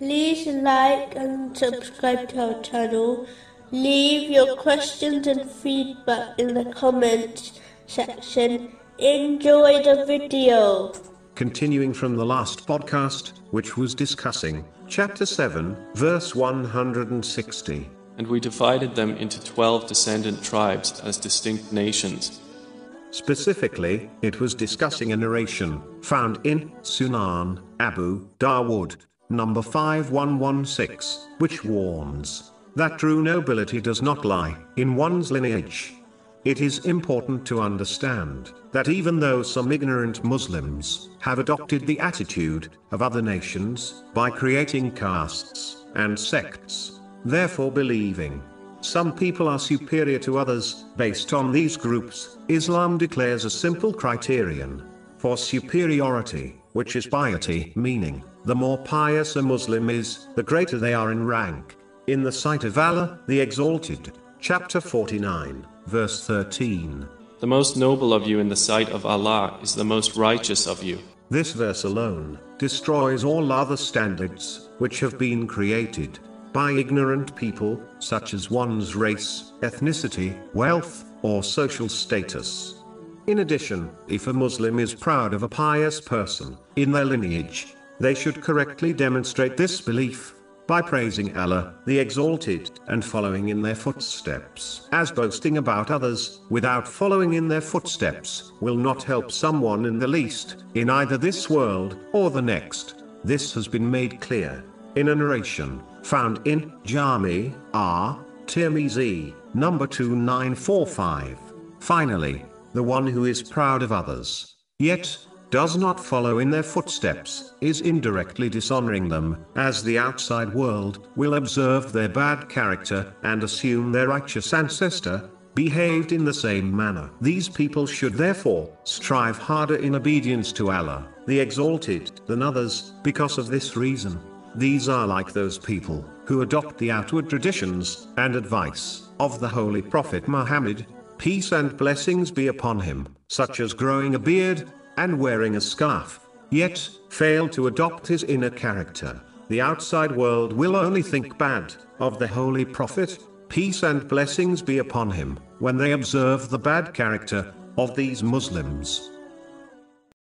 like and subscribe to our channel. Leave your questions and feedback in the comments section. Enjoy the video. Continuing from the last podcast, which was discussing chapter 7, verse 160. And we divided them into twelve descendant tribes as distinct nations. Specifically, it was discussing a narration found in Sunan Abu Dawood, number 5116, which warns that true nobility does not lie in one's lineage. It is important to understand that even though some ignorant Muslims have adopted the attitude of other nations by creating castes and sects, therefore believing some people are superior to others based on these groups, Islam declares a simple criterion for superiority, which is piety, meaning the more pious a Muslim is, the greater they are in rank. In the sight of Allah, the Exalted, chapter 49, verse 13. The most noble of you in the sight of Allah is the most righteous of you. This verse alone destroys all other standards which have been created by ignorant people, such as one's race, ethnicity, wealth, or social status. In addition, if a Muslim is proud of a pious person in their lineage, they should correctly demonstrate this belief by praising Allah, the Exalted, and following in their footsteps. As boasting about others, without following in their footsteps, will not help someone in the least, in either this world or the next. This has been made clear in a narration found in Jami R. Tirmizi, number 2945. Finally, the one who is proud of others, yet does not follow in their footsteps, is indirectly dishonoring them, as the outside world will observe their bad character and assume their righteous ancestor behaved in the same manner. These people should therefore strive harder in obedience to Allah, the Exalted, than others, because of this reason. These are like those people who adopt the outward traditions and advice of the Holy Prophet Muhammad, peace and blessings be upon him, such as growing a beard and wearing a scarf, yet fail to adopt his inner character. The outside world will only think bad of the Holy Prophet, peace and blessings be upon him, when they observe the bad character of these Muslims.